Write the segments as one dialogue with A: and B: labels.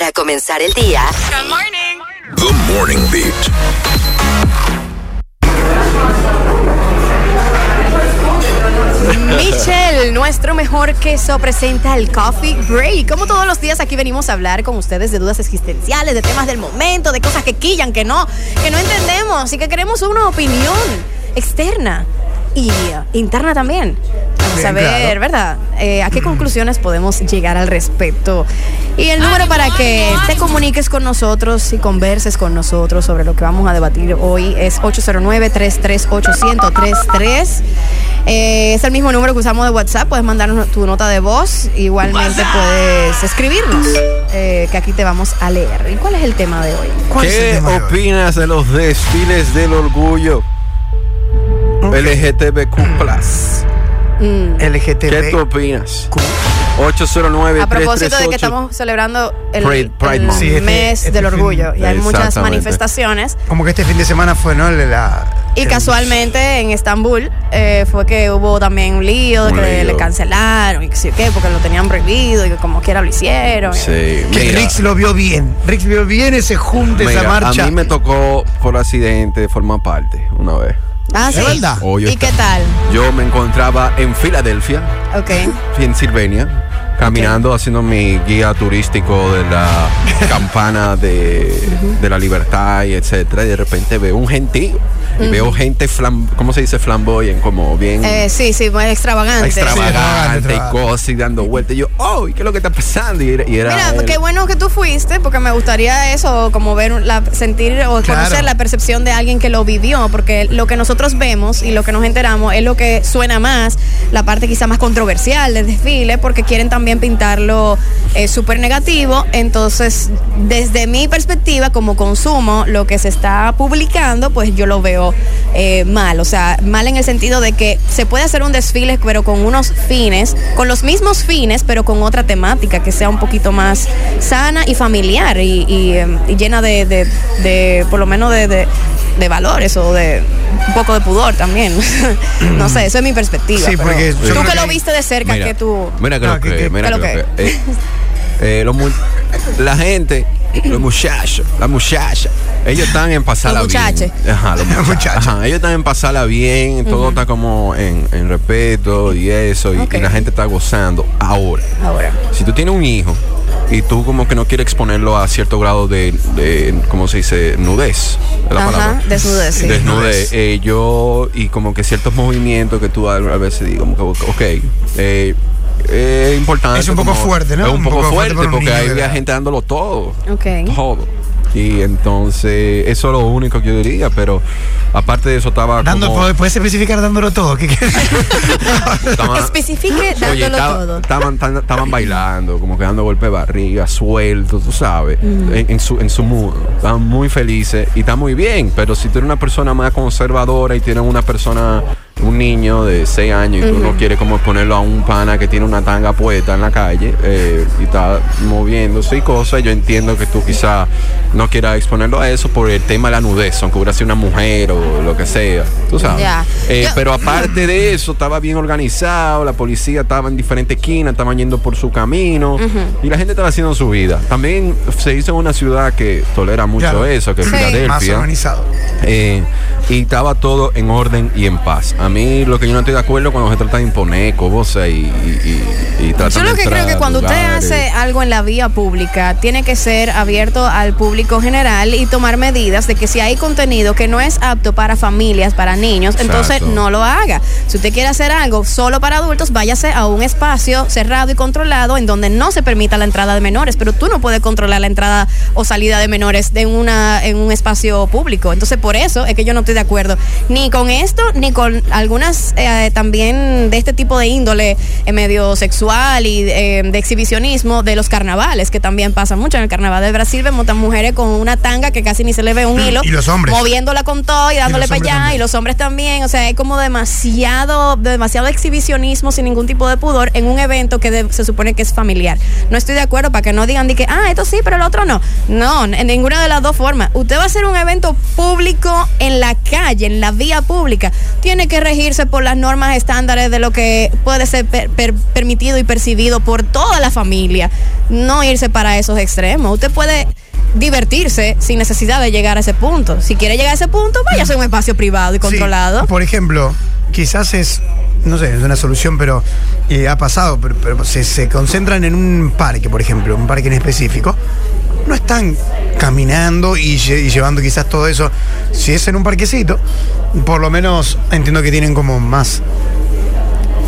A: para comenzar el día.
B: Good morning.
C: The Morning Beat.
D: Michelle, nuestro mejor queso, presenta el Coffee Break. Como todos los días aquí venimos a hablar con ustedes de dudas existenciales, de temas del momento, de cosas que quillan, que no, que no entendemos y que queremos una opinión externa y interna también. Vamos a ver,
E: claro.
D: ¿verdad? Eh, ¿A qué conclusiones podemos llegar al respecto? Y el número para que te comuniques con nosotros y converses con nosotros sobre lo que vamos a debatir hoy es 809-338-1033. Eh, es el mismo número que usamos de WhatsApp. Puedes mandarnos tu nota de voz. Igualmente puedes escribirnos, eh, que aquí te vamos a leer. ¿Y cuál es el tema de hoy?
E: ¿Cuál es el
F: ¿Qué opinas de los desfiles del orgullo LGTBQ+.
D: Mm.
E: LGTB.
F: ¿Qué tú opinas? 809
D: A propósito de que estamos celebrando el,
F: Pride- Pride
D: el
F: Month.
E: Sí, este-
D: mes
E: este
D: del
E: fin-
D: orgullo y hay muchas manifestaciones.
E: Como que este fin de semana fue, ¿no? La,
D: Y
E: el-
D: casualmente en Estambul eh, fue que hubo también un lío de
F: Un
D: que
F: lío.
D: le cancelaron y que sí qué, porque lo tenían prohibido y que como quiera lo hicieron.
F: Sí,
E: Que Rix lo vio bien. Rix vio bien ese junte, esa marcha.
F: a mí me tocó por accidente formar parte una vez.
D: Ah,
E: ¿Es
D: sí.
E: verdad?
F: Oh,
D: ¿Y qué tal?
F: Yo me encontraba en Filadelfia,
D: Ok.
F: Pensilvania, caminando, haciendo mi guía turístico de la campana de, de la libertad y etcétera, y de repente veo un gentío. Y veo gente, flam, ¿cómo se dice? Flamboyant, como bien
D: Eh, sí, sí, muy extravagante.
F: extravagante
E: extravagante,
F: y cosas y dando vueltas. Y yo, oh, ¿y qué es lo que está pasando? Y era, y era
D: Mira,
F: él.
D: qué bueno que tú fuiste, porque me gustaría eso, como ver, la, sentir o
E: Claro.
D: conocer la percepción de alguien que lo vivió, porque lo que nosotros vemos y lo que nos enteramos es lo que suena más, la parte quizá más controversial del desfile, porque quieren también pintarlo eh, súper negativo. Entonces, desde mi perspectiva, como consumo, lo que se está publicando, pues yo lo veo eh, mal. O sea, mal en el sentido de que se puede hacer un desfile, pero con unos fines, con los mismos fines, pero con otra temática que sea un poquito más sana y familiar y, y, y llena de, de- de, por lo menos, de, de- de valores o de un poco de pudor también. no sé, eso es mi perspectiva.
E: Sí, porque
D: tú que
E: que-
D: lo viste de cerca,
F: Mira,
D: que tú...
F: Mira que lo
E: que-
F: que,
E: que-
F: mira
D: ¿qué
F: que
D: lo
F: lo que. eh, eh, los la gente, los muchachos, las muchachas, ellos están en pasarla
D: Los
F: bien. Ajá, los muchachos. Ajá, ellos están en pasarla bien, todo está como en, en respeto y eso, y- la gente está gozando. Ahora,
D: Ahora.
F: si tú tienes un hijo y tú como que no quieres exponerlo a cierto grado de, de ¿cómo se dice? Nudez. la
D: Ajá,
F: palabra.
D: desnudez, sí.
F: Desnudez. Eh, yo, y como que ciertos movimientos que tú a, a veces digo, como que, ok, eh, es importante.
E: Es un poco
F: como-
E: fuerte, ¿no?
F: Es un,
E: Un
F: poco,
E: poco fuerte
F: porque
E: edad.
F: gente dándolo todo.
D: Ok.
F: Todo. Y entonces, eso es lo único que yo diría, pero aparte de eso estaba
E: Dando,
F: como...
E: ¿puedes- ¿Puedes especificar dándolo todo? ¿Qué
D: Especifique dándolo todo.
F: Estaban, estaban bailando, como que dando golpe de barriga, sueltos, tú sabes, en, en su, en su mood. Estaban muy felices y está muy bien, pero si tú eres una persona más conservadora y tienes una persona, un niño de 6 años y tú no quieres como ponerlo a un pana que tiene una tanga puesta en la calle eh, y está moviéndose y cosas, yo entiendo que tú quizá no quieras exponerlo a eso por el tema de la nudez, aunque hubiera sido una mujer o lo que sea, tú sabes. Eh,
D: Yo-
F: pero aparte de eso, estaba bien organizado, la policía estaba en diferentes esquinas, estaban yendo por su camino y la gente estaba haciendo su vida. También se hizo en una ciudad que tolera mucho
E: Claro.
F: eso, que es
D: Sí.
E: Más
F: Filadelfia.
E: organizado.
F: Eh, y estaba todo en orden y en paz. A mí lo que yo no estoy de acuerdo cuando se trata de imponer cosas y, y, y, y tratan
D: Yo lo que creo que cuando usted hace algo en la vía pública, tiene que ser abierto al público general y tomar medidas de que si hay contenido que no es apto para familias, para niños, entonces no lo haga. Si usted quiere hacer algo solo para adultos, váyase a un espacio cerrado y controlado en donde no se permita la entrada de menores, pero tú no puedes controlar la entrada o salida de menores de una en un espacio público. Entonces, por eso es que yo no estoy de acuerdo ni con esto ni con algunas eh, también de este tipo de índole eh, medio sexual y eh, de exhibicionismo de los carnavales, que también pasa mucho. En el carnaval de Brasil vemos a mujeres con una tanga que casi ni se le ve un hilo.
E: Y los hombres.
D: Moviéndola con todo y dándole para allá.
E: también.
D: Y los hombres también. O sea, hay como demasiado, demasiado exhibicionismo sin ningún tipo de pudor en un evento que de- se supone que es familiar. No estoy de acuerdo para que no digan de que, ah, esto sí, pero el otro no. No, en ninguna de las dos formas. Usted va a hacer un evento público en la calle, en la vía pública. Tiene que regirse por las normas estándares de lo que puede ser per- per- permitido y percibido por toda la familia. No irse para esos extremos. Usted puede divertirse sin necesidad de llegar a ese punto. Si quiere llegar a ese punto, váyase a un espacio privado y
E: Sí,
D: controlado.
E: por ejemplo, quizás es, no sé, es una solución, pero eh, ha pasado, pero, pero se, se concentran en un parque, por ejemplo, un parque en específico. No están caminando y, lle- y llevando quizás todo eso. Si es en un parquecito, por lo menos entiendo que tienen como más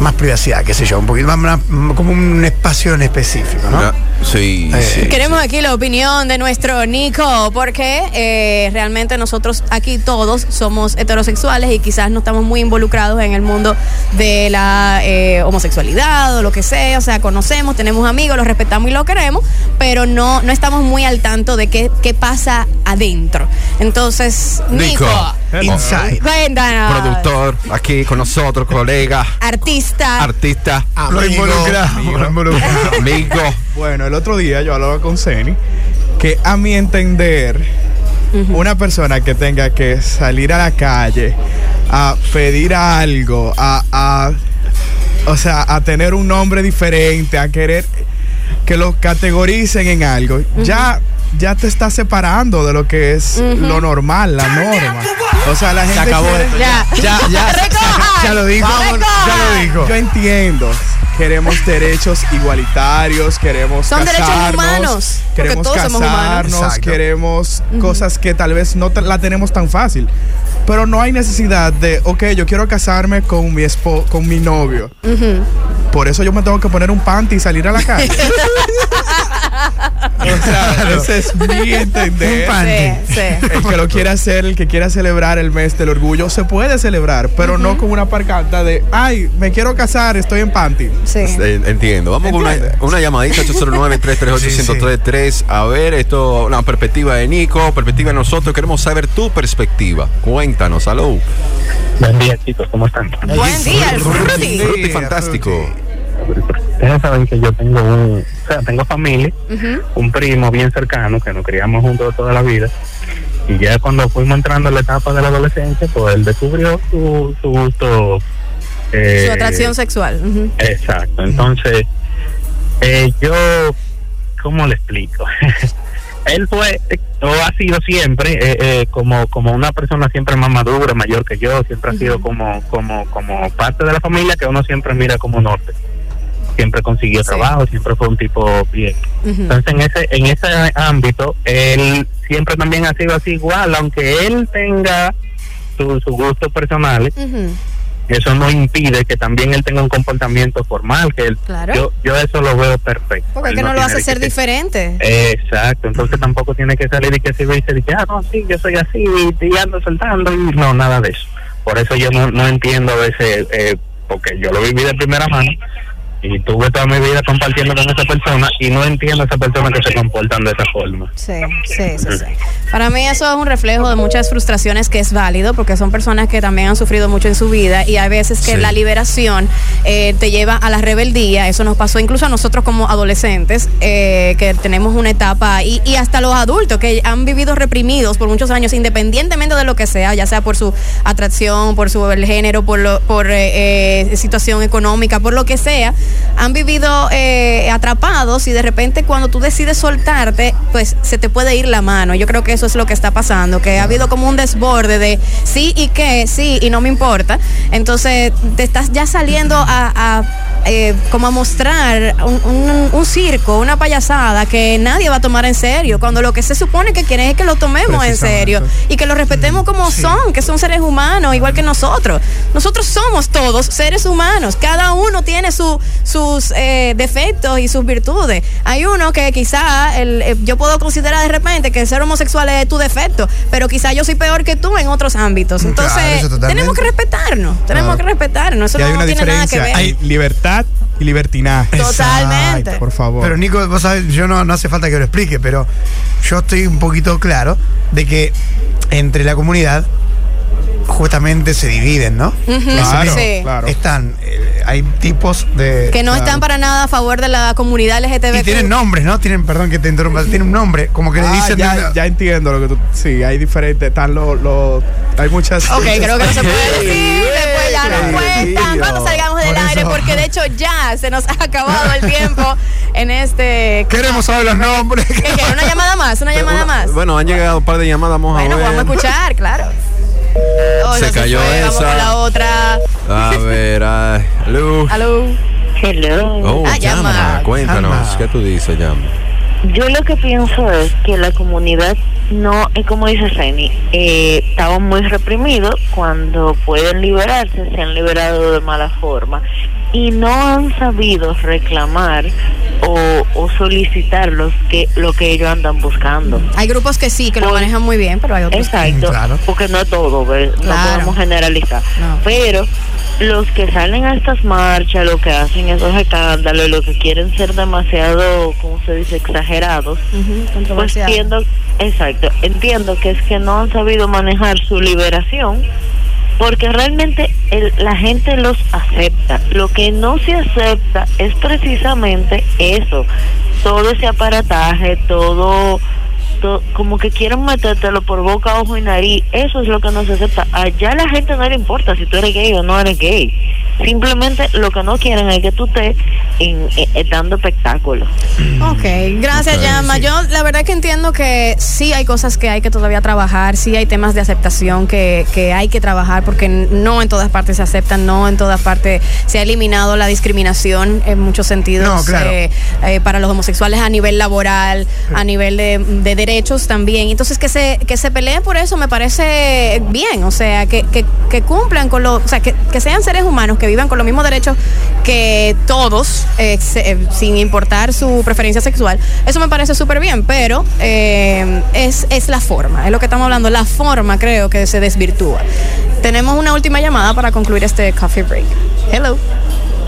E: más privacidad, qué sé yo, un poquito más, como un espacio en específico, ¿no?
F: Sí,
E: Eh,
F: sí.
D: Queremos aquí la opinión de nuestro Nico, porque eh, realmente nosotros aquí todos somos heterosexuales y quizás no estamos muy involucrados en el mundo de la eh, homosexualidad o lo que sea. O sea, conocemos, tenemos amigos, los respetamos y lo queremos, pero no, no estamos muy al tanto de qué, qué pasa adentro. Entonces, Nico,
F: Nico.
E: Inside.
D: cuéntanos.
F: Productor, aquí con nosotros, colega,
D: Artista.
F: artista,
E: Lo
A: Amigo,
E: involucramos,
A: amigo.
E: lo involucramos.
F: amigo.
A: Bueno, el otro día yo hablaba con Ceni que a mi entender, una persona que tenga que salir a la calle a pedir algo, a, a- o sea, a tener un nombre diferente, a querer que lo categoricen en algo, ya ya te estás separando de lo que es lo normal, la norma. O sea, la gente
E: acabó
A: quiere-
E: esto,
D: Ya.
A: ya, ya.
E: Ya lo dijo, ya lo dijo.
A: yo entiendo. Queremos derechos igualitarios, queremos
D: Son derechos
A: casarnos,
D: humanos,
A: queremos
D: todos somos humanos.
A: casarnos, queremos cosas que tal vez no la tenemos tan fácil. Pero no hay necesidad de, ok, yo quiero casarme con mi espo con mi novio. Por eso yo me tengo que poner un panty y salir a la calle. o sea, ese es mi entender.
E: Un panty.
D: Sí, sí.
A: El que lo quiera hacer, el que quiera celebrar el mes del orgullo, se puede celebrar, pero no con una parcanta de, ay, me quiero casar, estoy en panty.
D: Sí.
F: Eh, Entiendo. Vamos con una, una llamadita 809-338-1033. A ver, esto, una perspectiva de Nico, perspectiva de nosotros. Queremos saber tu perspectiva. Cuéntanos, aló.
B: Buen día, chicos, ¿cómo están?
D: Buen día, el Fruity.
F: Frutti fantástico.
B: Ustedes saben que yo tengo un, o sea, tengo familia, un primo bien cercano que nos criamos juntos toda la vida. Y ya cuando fuimos entrando en la etapa de la adolescencia, pues él descubrió su, su gusto. eh,
D: Su atracción sexual.
B: Exacto. Entonces, eh, yo, ¿cómo le explico? Él fue, eh, o ha sido siempre, eh, eh, como, como una persona siempre más madura, mayor que yo, siempre ha sido como, como, como parte de la familia que uno siempre mira como norte. Siempre consiguió
D: Sí.
B: trabajo, siempre fue un tipo bien. Entonces, en ese, en ese ámbito, él siempre también ha sido así igual, aunque él tenga su, su gustos personales, eso no impide que también él tenga un comportamiento formal, que él,
D: Claro.
B: yo, yo eso lo veo perfecto.
D: Porque
B: Él
D: que no lo hace ser diferente.
B: Exacto, entonces tampoco tiene que salir y que se ve y se dice, ah, no, sí, yo soy así y, ando saltando y no, nada de eso. Por eso yo no, no entiendo a veces, eh, porque yo lo viví de primera mano y tuve toda mi vida compartiendo con esa persona y no entiendo a esa persona que se comportan de esa forma.
D: Sí, sí, sí, sí. Para mí eso es un reflejo de muchas frustraciones que es válido porque son personas que también han sufrido mucho en su vida y hay veces que
F: Sí.
D: la liberación eh, te lleva a la rebeldía. Eso nos pasó incluso a nosotros como adolescentes eh, que tenemos una etapa y, y hasta los adultos que han vivido reprimidos por muchos años independientemente de lo que sea, ya sea por su atracción, por su el género, por, lo, por eh, eh, situación económica, por lo que sea, han vivido eh, atrapados y de repente cuando tú decides soltarte, pues se te puede ir la mano. Yo creo que eso es lo que está pasando, que ha habido como un desborde de sí y qué, sí y no me importa. Entonces te estás ya saliendo a, a, eh, como a mostrar un, un- un circo, una payasada que nadie va a tomar en serio, cuando lo que se supone que quieren es que lo tomemos en serio y que lo respetemos como son, que son seres humanos, igual que nosotros. Nosotros somos todos seres humanos, cada uno tiene su, sus eh, defectos y sus virtudes. Hay uno que quizá el, eh, yo puedo considerar de repente que ser homosexual es tu defecto, pero quizá yo soy peor que tú en otros ámbitos. Entonces,
E: Claro,
D: tenemos que respetarnos, tenemos que respetarnos. Eso no tiene nada que ver.
A: hay libertad y libertinaje.
D: Totalmente.
A: Por favor.
E: Pero Nico, vos sabés, yo no, no hace falta que lo explique, pero yo estoy un poquito claro de que entre la comunidad justamente se dividen, ¿no?
A: Claro,
D: Sí.
A: claro.
E: Están, eh, hay tipos de...
D: que no están para nada a favor de la comunidad LGTB.
E: Y tienen nombres, ¿no? Tienen, perdón que te interrumpa, tienen un nombre, como que le
A: Ah,
E: dicen...
A: ya, ya entiendo lo que tú. Sí, hay diferentes. Están los. los- hay muchas.
D: Ok,
A: muchas-
D: creo que no se puede decir, después ya no.
F: Ay,
D: cuenta
F: Dios.
D: cuando salgamos
E: eso.
D: porque de hecho ya se nos ha acabado el tiempo en este.
E: Queremos saber los nombres.
D: ¿Qué quiere? ¿Una llamada más? ¿Una llamada
F: Una-
D: más?
F: Bueno, han llegado un par de llamadas, vamos
D: Bueno,
F: a ver.
D: vamos a escuchar, claro. Oh,
F: Se
D: no
F: cayó
D: fue, Vamos
F: esa.
D: con la otra.
F: A ver, ay, Lu.
D: Aló.
G: Hello.
F: Oh,
D: Ah,
F: llama,
D: llama.
F: cuéntanos,
E: Llama.
F: ¿qué tú dices, llama?
G: Yo lo que pienso es que la comunidad no, es como dice Seni, eh, estaban muy reprimidos cuando pueden liberarse, se han liberado de mala forma y no han sabido reclamar o, o solicitar los que, lo que ellos andan buscando.
D: Hay grupos que sí, que lo manejan muy bien, pero hay otros. que-
G: Exacto,
E: Claro.
G: porque no todo, ¿ves? no
D: Claro.
G: podemos generalizar.
D: No.
G: Pero los que salen a estas marchas, lo que hacen esos escándalos, lo que quieren ser demasiado, ¿cómo se dice?, exagerados, pues entiendo, exacto, entiendo que es que no han sabido manejar su liberación. Porque realmente el- la gente los acepta. Lo que no se acepta es precisamente eso. Todo ese aparataje, todo, como que quieren metértelo por boca, ojo y nariz. Eso es lo que no se acepta. Allá la gente no le importa si tú eres gay o no eres gay. Simplemente lo que no quieren es que tú estés en, eh, eh, dando espectáculos.
D: Ok, gracias,
F: Ok,
D: Llama.
E: sí.
D: Yo la verdad que entiendo que sí hay cosas que hay que todavía trabajar, sí hay temas de aceptación que, que hay que trabajar porque no en todas partes se aceptan, no en todas partes se ha eliminado la discriminación en muchos sentidos
E: No, claro.
D: eh, eh, para los homosexuales a nivel laboral, a nivel de, de derechos también. Entonces que se, que se peleen por eso me parece bien, o sea, que, que, que cumplan con lo, o sea, que, que sean seres humanos, que vivan con los mismos derechos que todos, eh, se- eh, sin importar su preferencia sexual. Eso me parece súper bien, pero eh, es, es la forma, es lo que estamos hablando, la forma creo que se desvirtúa. Tenemos una última llamada para concluir este coffee break. Hello.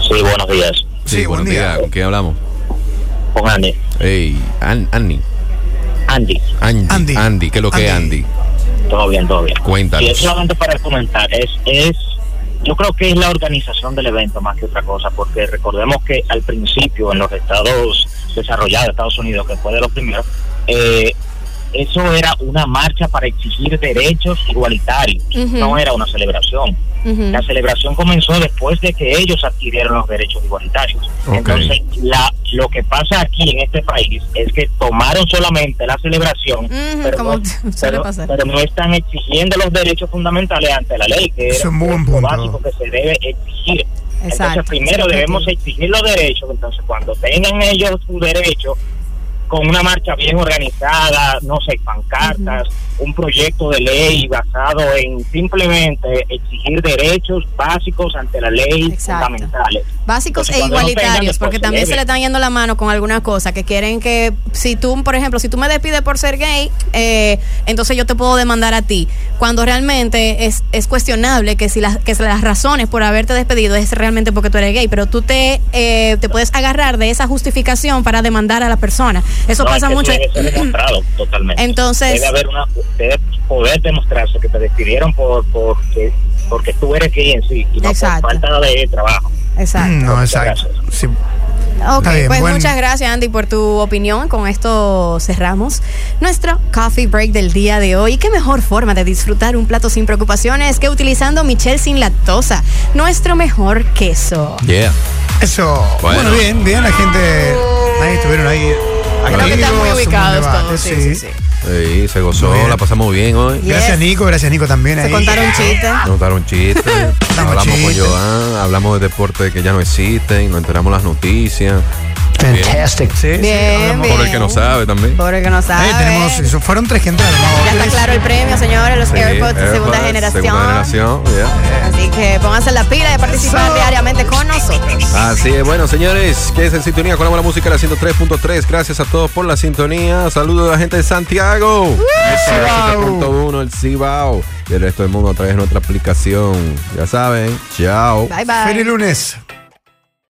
H: Sí, buenos días.
F: Sí,
E: Sí,
F: buenos
E: buen día.
F: días, ¿con quién hablamos?
H: Con Andy.
F: Hey, An- Annie.
H: Andy.
F: Andy.
E: Andy.
F: Andy, ¿qué es lo que es
E: Andy.
F: Andy?
H: Todo bien, todo bien.
F: Cuéntanos.
H: Sí, es solamente para comentar. Es, es, yo creo que es la organización del evento más que otra cosa, porque recordemos que al principio en los estados desarrollados, Estados Unidos, que fue de los primeros, eh, eso era una marcha para exigir derechos igualitarios, no era una celebración. La celebración comenzó después de que ellos adquirieron los derechos igualitarios. Entonces, la, lo que pasa aquí en este país es que tomaron solamente la celebración, pero,
D: como
H: no, pero- no están exigiendo los derechos fundamentales ante la ley, que es lo básico que se debe exigir.
D: Exacto,
H: Entonces, primero debemos exigir los derechos, entonces cuando tengan ellos su derecho, con una marcha bien organizada, no sé, pancartas, un proyecto de ley basado en simplemente exigir derechos básicos ante la ley
D: Exacto.
H: fundamentales.
D: Básicos
H: Entonces,
D: e igualitarios, porque también se le están yendo la mano con algunas cosas que quieren que si tú, por ejemplo, si tú me despides por ser gay, eh, entonces yo te puedo demandar a ti, cuando realmente es, es cuestionable que si las que las razones por haberte despedido es realmente porque tú eres gay, pero tú te eh, te puedes agarrar de esa justificación para demandar a la persona. Eso
H: No,
D: pasa
H: es que
D: mucho.
H: Totalmente.
D: Entonces-
H: debe haber una, debe poder demostrarse que te despidieron por porque porque tú eres gay en sí y no
D: Exacto.
H: por falta de trabajo.
D: Exacto.
E: No,
H: Muchas
E: exacto. Sí.
D: Ok,
E: bien,
D: pues
E: buen-
D: muchas gracias Andy por tu opinión. Con esto cerramos nuestro coffee break del día de hoy. ¿Qué mejor forma de disfrutar un plato sin preocupaciones que utilizando Michelle sin lactosa, nuestro mejor queso?
F: Yeah.
E: Eso.
F: Bueno.
E: Bueno, bien, bien, la gente. Ahí estuvieron ahí.
D: Creo que están muy ubicados todos. Sí, sí, sí.
F: Sí, se gozó,
E: bien.
F: la pasamos bien hoy.
D: Yes.
E: Gracias, Nico. Gracias, Nico, también.
D: Se
E: ahí.
D: contaron chistes.
F: Nos contaron chistes, hablamos
E: chistes.
F: con Joan, hablamos de deportes que ya no existen, nos enteramos las noticias.
E: Fantastic. Sí,
D: Bien, bien.
F: Por el que no sabe también.
D: Por el que no sabe.
E: Ahí tenemos, eso fueron tres que entraron. ¿no?
D: Ya está claro el premio, señores, los
F: Sí,
D: AirPods de segunda generación.
F: Segunda generación, yeah.
D: Así que pónganse en la pila de participar
E: Eso.
D: diariamente con nosotros.
F: Así es, bueno, señores, que es en sintonía con la buena música, la 103.3. Gracias a todos por la sintonía. Saludos a la gente de Santiago.
E: Cibao.
F: 7.1, el Cibao. Y el resto del mundo a través de nuestra aplicación. Ya saben, chao.
D: Bye bye.
E: Feliz lunes.